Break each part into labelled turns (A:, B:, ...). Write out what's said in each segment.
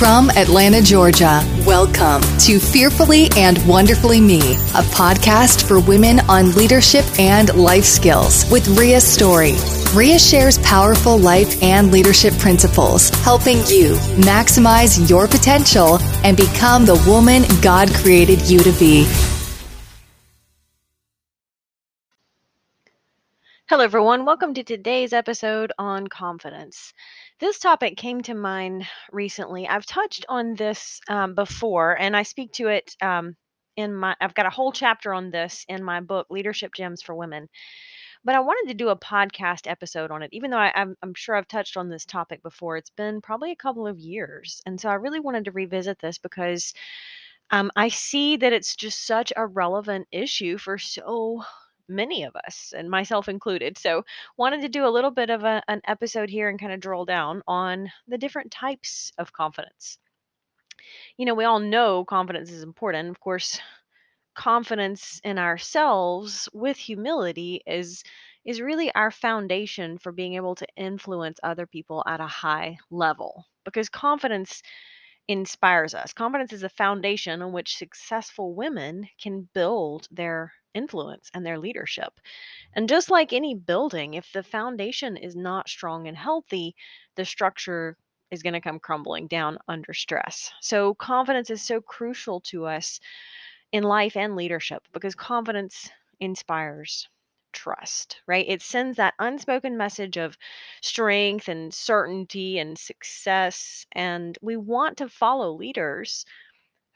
A: From Atlanta, Georgia, welcome to Fearfully and Wonderfully Me, a podcast for women on leadership and life skills with Ria Story. Ria shares powerful life and leadership principles, helping you maximize your potential and become the woman God created you to be.
B: Hello, everyone. Welcome to today's episode on confidence. This topic came to mind recently. I've touched on this um, before, and I speak to it um, in my. I've got a whole chapter on this in my book, Leadership Gems for Women. But I wanted to do a podcast episode on it, even though I, I'm, I'm sure I've touched on this topic before. It's been probably a couple of years, and so I really wanted to revisit this because um, I see that it's just such a relevant issue for so many of us, and myself included. So, wanted to do a little bit of a, an episode here and kind of drill down on the different types of confidence. You know, we all know confidence is important. Of course, confidence in ourselves with humility is is really our foundation for being able to influence other people at a high level because confidence inspires us. Confidence is a foundation on which successful women can build their influence and their leadership. And just like any building, if the foundation is not strong and healthy, the structure is going to come crumbling down under stress. So, confidence is so crucial to us in life and leadership because confidence inspires trust, right? It sends that unspoken message of strength and certainty and success. And we want to follow leaders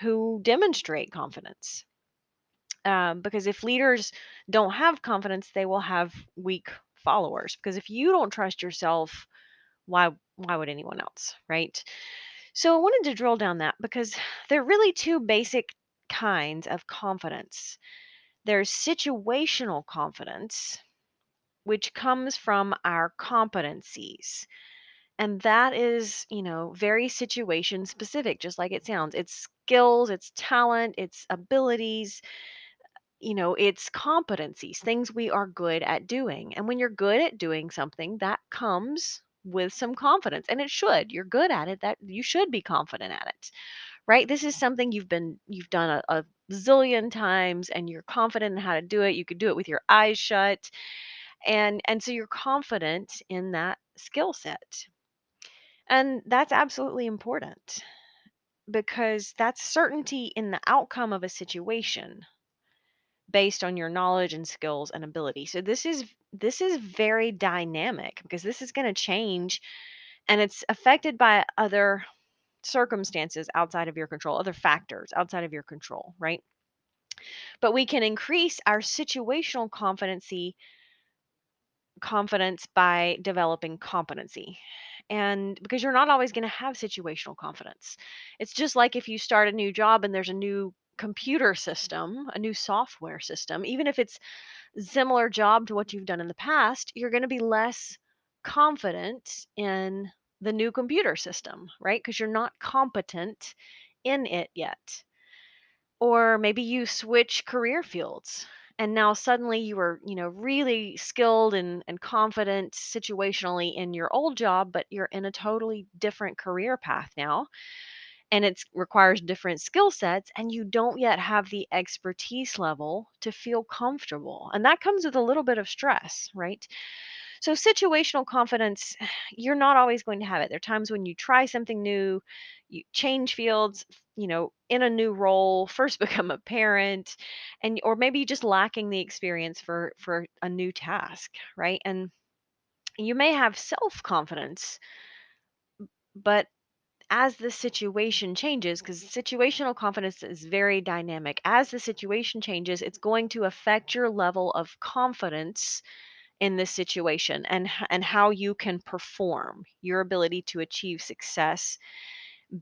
B: who demonstrate confidence. Um, because if leaders don't have confidence, they will have weak followers. Because if you don't trust yourself, why why would anyone else, right? So I wanted to drill down that because there are really two basic kinds of confidence. There's situational confidence, which comes from our competencies. And that is, you know, very situation specific, just like it sounds. It's skills, it's talent, it's abilities, you know, it's competencies, things we are good at doing. And when you're good at doing something, that comes with some confidence. And it should. You're good at it, that you should be confident at it. Right? This is something you've been you've done a, a zillion times and you're confident in how to do it. You could do it with your eyes shut. And and so you're confident in that skill set. And that's absolutely important because that's certainty in the outcome of a situation based on your knowledge and skills and ability. So this is this is very dynamic because this is going to change and it's affected by other circumstances outside of your control, other factors outside of your control, right? But we can increase our situational competency confidence by developing competency. And because you're not always going to have situational confidence. It's just like if you start a new job and there's a new computer system, a new software system, even if it's similar job to what you've done in the past, you're going to be less confident in the new computer system, right? Because you're not competent in it yet. Or maybe you switch career fields and now suddenly you are, you know, really skilled and, and confident situationally in your old job, but you're in a totally different career path now and it requires different skill sets and you don't yet have the expertise level to feel comfortable and that comes with a little bit of stress right? So situational confidence you're not always going to have it. There are times when you try something new you change fields you know in a new role first become a parent and or maybe just lacking the experience for for a new task right? And you may have self confidence but as the situation changes, because mm-hmm. situational confidence is very dynamic, as the situation changes, it's going to affect your level of confidence in this situation and and how you can perform, your ability to achieve success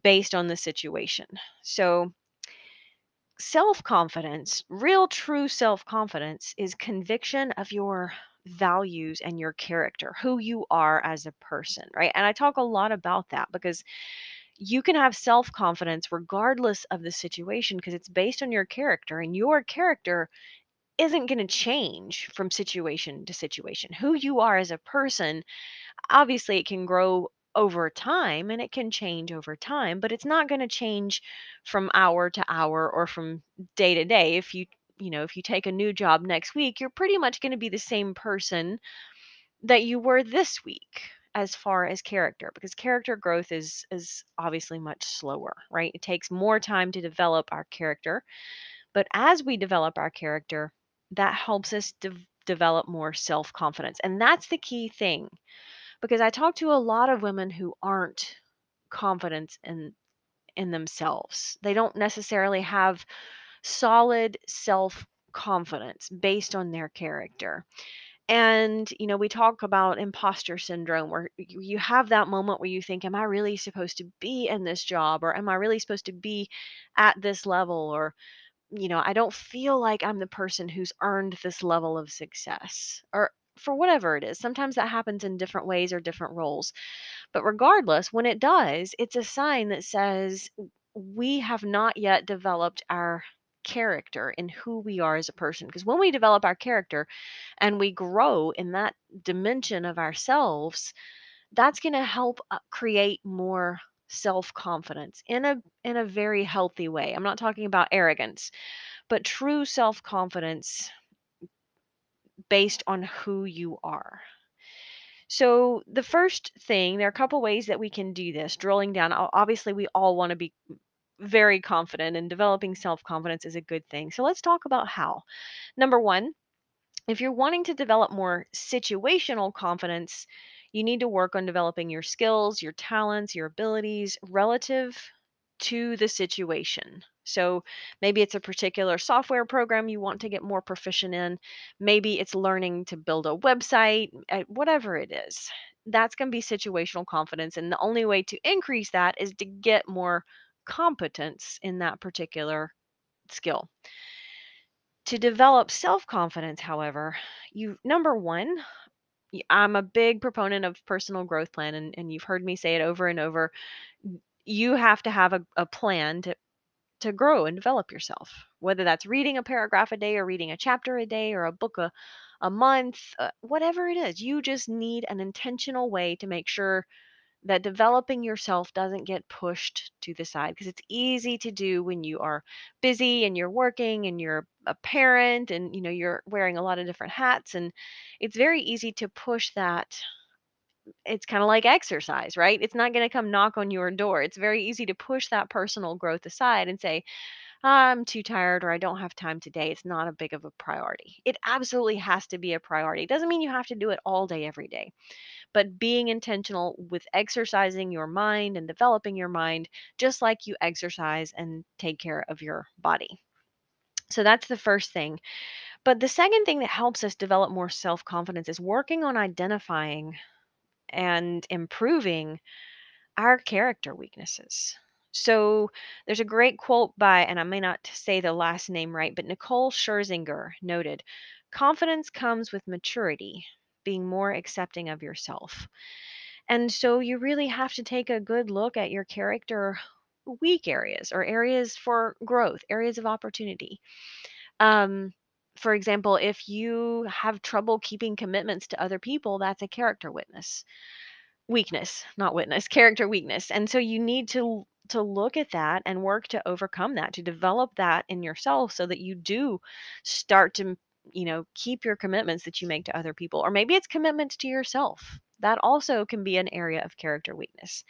B: based on the situation. So self-confidence, real true self-confidence is conviction of your values and your character, who you are as a person, right? And I talk a lot about that because you can have self confidence regardless of the situation because it's based on your character, and your character isn't going to change from situation to situation. Who you are as a person, obviously, it can grow over time and it can change over time, but it's not going to change from hour to hour or from day to day. If you, you know, if you take a new job next week, you're pretty much going to be the same person that you were this week as far as character because character growth is is obviously much slower, right? It takes more time to develop our character. But as we develop our character, that helps us de- develop more self-confidence. And that's the key thing because I talk to a lot of women who aren't confident in in themselves. They don't necessarily have solid self confidence based on their character. And, you know, we talk about imposter syndrome where you have that moment where you think, Am I really supposed to be in this job? Or am I really supposed to be at this level? Or, you know, I don't feel like I'm the person who's earned this level of success. Or for whatever it is. Sometimes that happens in different ways or different roles. But regardless, when it does, it's a sign that says we have not yet developed our character in who we are as a person. Because when we develop our character and we grow in that dimension of ourselves, that's going to help uh, create more self-confidence in a in a very healthy way. I'm not talking about arrogance, but true self-confidence based on who you are. So, the first thing, there are a couple ways that we can do this, drilling down. Obviously, we all want to be very confident, and developing self confidence is a good thing. So, let's talk about how. Number one, if you're wanting to develop more situational confidence, you need to work on developing your skills, your talents, your abilities relative to the situation. So maybe it's a particular software program you want to get more proficient in. Maybe it's learning to build a website, uh, whatever it is. That's going to be situational confidence. And the only way to increase that is to get more competence in that particular skill. To develop self confidence, however, you number one, I'm a big proponent of personal growth plan, and, and you've heard me say it over and over. You have to have a, a plan to, to grow and develop yourself, whether that's reading a paragraph a day or reading a chapter a day or a book a, a month, uh, whatever it is. You just need an intentional way to make sure that developing yourself doesn't get pushed to the side because it's easy to do when you are busy and you're working and you're a parent and you know you're wearing a lot of different hats and it's very easy to push that. It's kind of like exercise right? It's not going to come knock on your door. It's very easy to push that personal growth aside and say i'm too tired or i don't have time today. It's not a big of a priority. It absolutely has to be a priority. It doesn't mean you have to do it all day every day but being intentional with exercising your mind and developing your mind, just like you exercise and take care of your body. So that's the first thing. But the second thing that helps us develop more self confidence is working on identifying and improving our character weaknesses. So there's a great quote by, and I may not say the last name right, but Nicole Scherzinger noted confidence comes with maturity, being more accepting of yourself. And so you really have to take a good look at your character weak areas or areas for growth, areas of opportunity. Um, for example, if you have trouble keeping commitments to other people, that's a character witness. Weakness, not witness, character weakness. And so you need to to look at that and work to overcome that, to develop that in yourself so that you do start to, you know, keep your commitments that you make to other people. Or maybe it's commitments to yourself. That also can be an area of character weakness.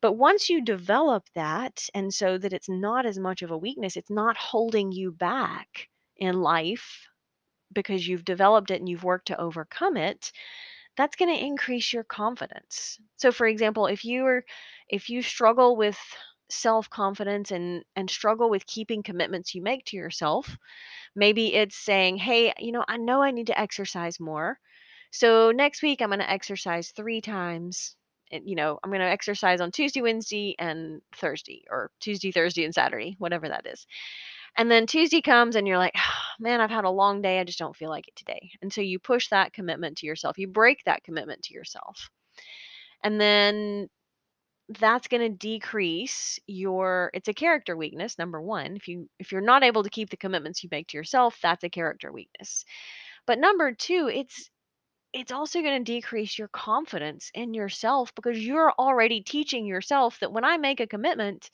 B: But once you develop that, and so that it's not as much of a weakness, it's not holding you back in life because you've developed it and you've worked to overcome it, that's going to increase your confidence. So for example, if you are if you struggle with self-confidence and and struggle with keeping commitments you make to yourself, maybe it's saying, "Hey, you know, I know I need to exercise more. So next week I'm going to exercise 3 times you know, I'm going to exercise on Tuesday, Wednesday, and Thursday, or Tuesday, Thursday, and Saturday, whatever that is. And then Tuesday comes and you're like, "Ah, man, I've had a long day. I just don't feel like it today. And so you push that commitment to yourself. You break that commitment to yourself. And then that's going to decrease your it's a character weakness number 1 if you if you're not able to keep the commitments you make to yourself that's a character weakness but number 2 it's it's also going to decrease your confidence in yourself because you're already teaching yourself that when I make a commitment,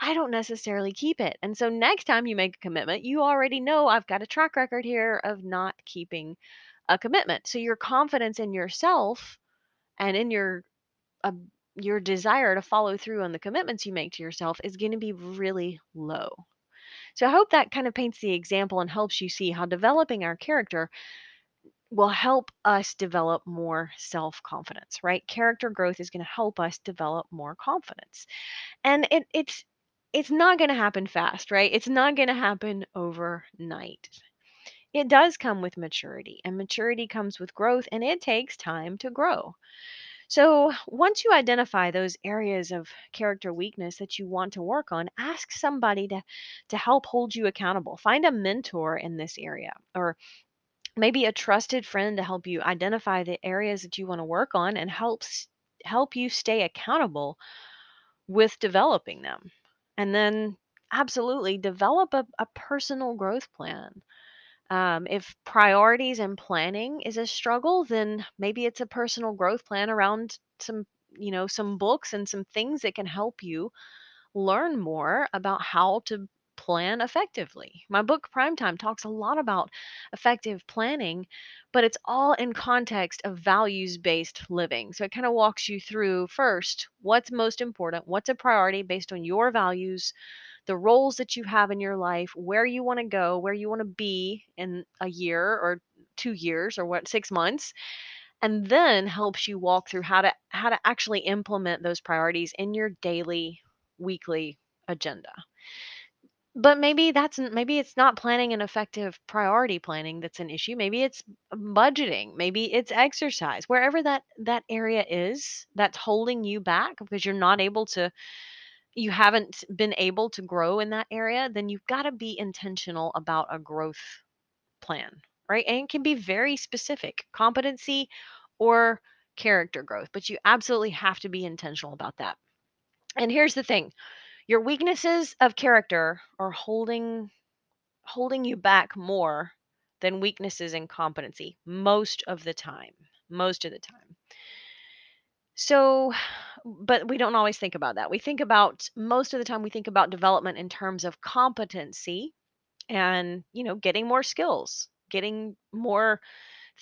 B: I don't necessarily keep it. And so next time you make a commitment, you already know I've got a track record here of not keeping a commitment. So your confidence in yourself and in your uh, your desire to follow through on the commitments you make to yourself is going to be really low. So I hope that kind of paints the example and helps you see how developing our character will help us develop more self confidence, right? Character growth is going to help us develop more confidence. And it, it's it's not going to happen fast, right? It's not going to happen overnight. It does come with maturity, and maturity comes with growth, and it takes time to grow. So, once you identify those areas of character weakness that you want to work on, ask somebody to, to help hold you accountable. Find a mentor in this area or maybe a trusted friend to help you identify the areas that you want to work on and helps help you stay accountable with developing them. And then absolutely develop a, a personal growth plan. Um, if priorities and planning is a struggle, then maybe it's a personal growth plan around some, you know, some books and some things that can help you learn more about how to plan effectively. My book Primetime talks a lot about effective planning, but it's all in context of values based living. So it kind of walks you through first what's most important, what's a priority based on your values, the roles that you have in your life, where you want to go, where you want to be in a year or 2 years or what 6 months and then helps you walk through how to how to actually implement those priorities in your daily weekly agenda. But maybe that's maybe it's not planning and effective priority planning that's an issue. Maybe it's budgeting, maybe it's exercise. Wherever that that area is that's holding you back because you're not able to you haven't been able to grow in that area, then you've got to be intentional about a growth plan, right? And it can be very specific, competency or character growth, but you absolutely have to be intentional about that. And here's the thing your weaknesses of character are holding holding you back more than weaknesses in competency most of the time. Most of the time. So, but we don't always think about that. We think about most of the time we think about development in terms of competency and, you know, getting more skills, getting more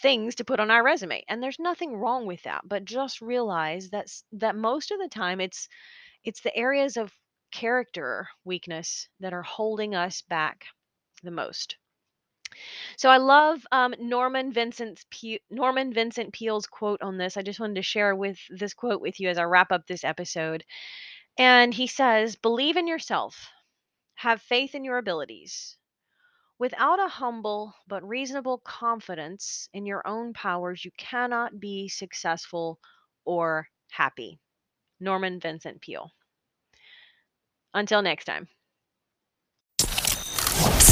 B: things to put on our resume. And there's nothing wrong with that, but just realize that's that most of the time it's it's the areas of character weakness that are holding us back the most. So I love um, Norman Vincent's Pe- Norman Vincent Peale's quote on this. I just wanted to share with this quote with you as I wrap up this episode. And he says, "Believe in yourself. Have faith in your abilities. Without a humble but reasonable confidence in your own powers, you cannot be successful or happy." Norman Vincent Peale. Until next time.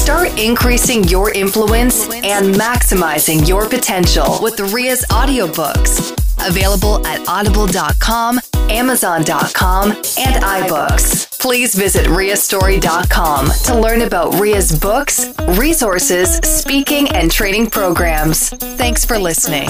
A: Start increasing your influence and maximizing your potential with Ria's audiobooks. Available at audible.com, amazon.com, and iBooks. Please visit riastory.com to learn about Ria's books, resources, speaking, and training programs. Thanks for listening.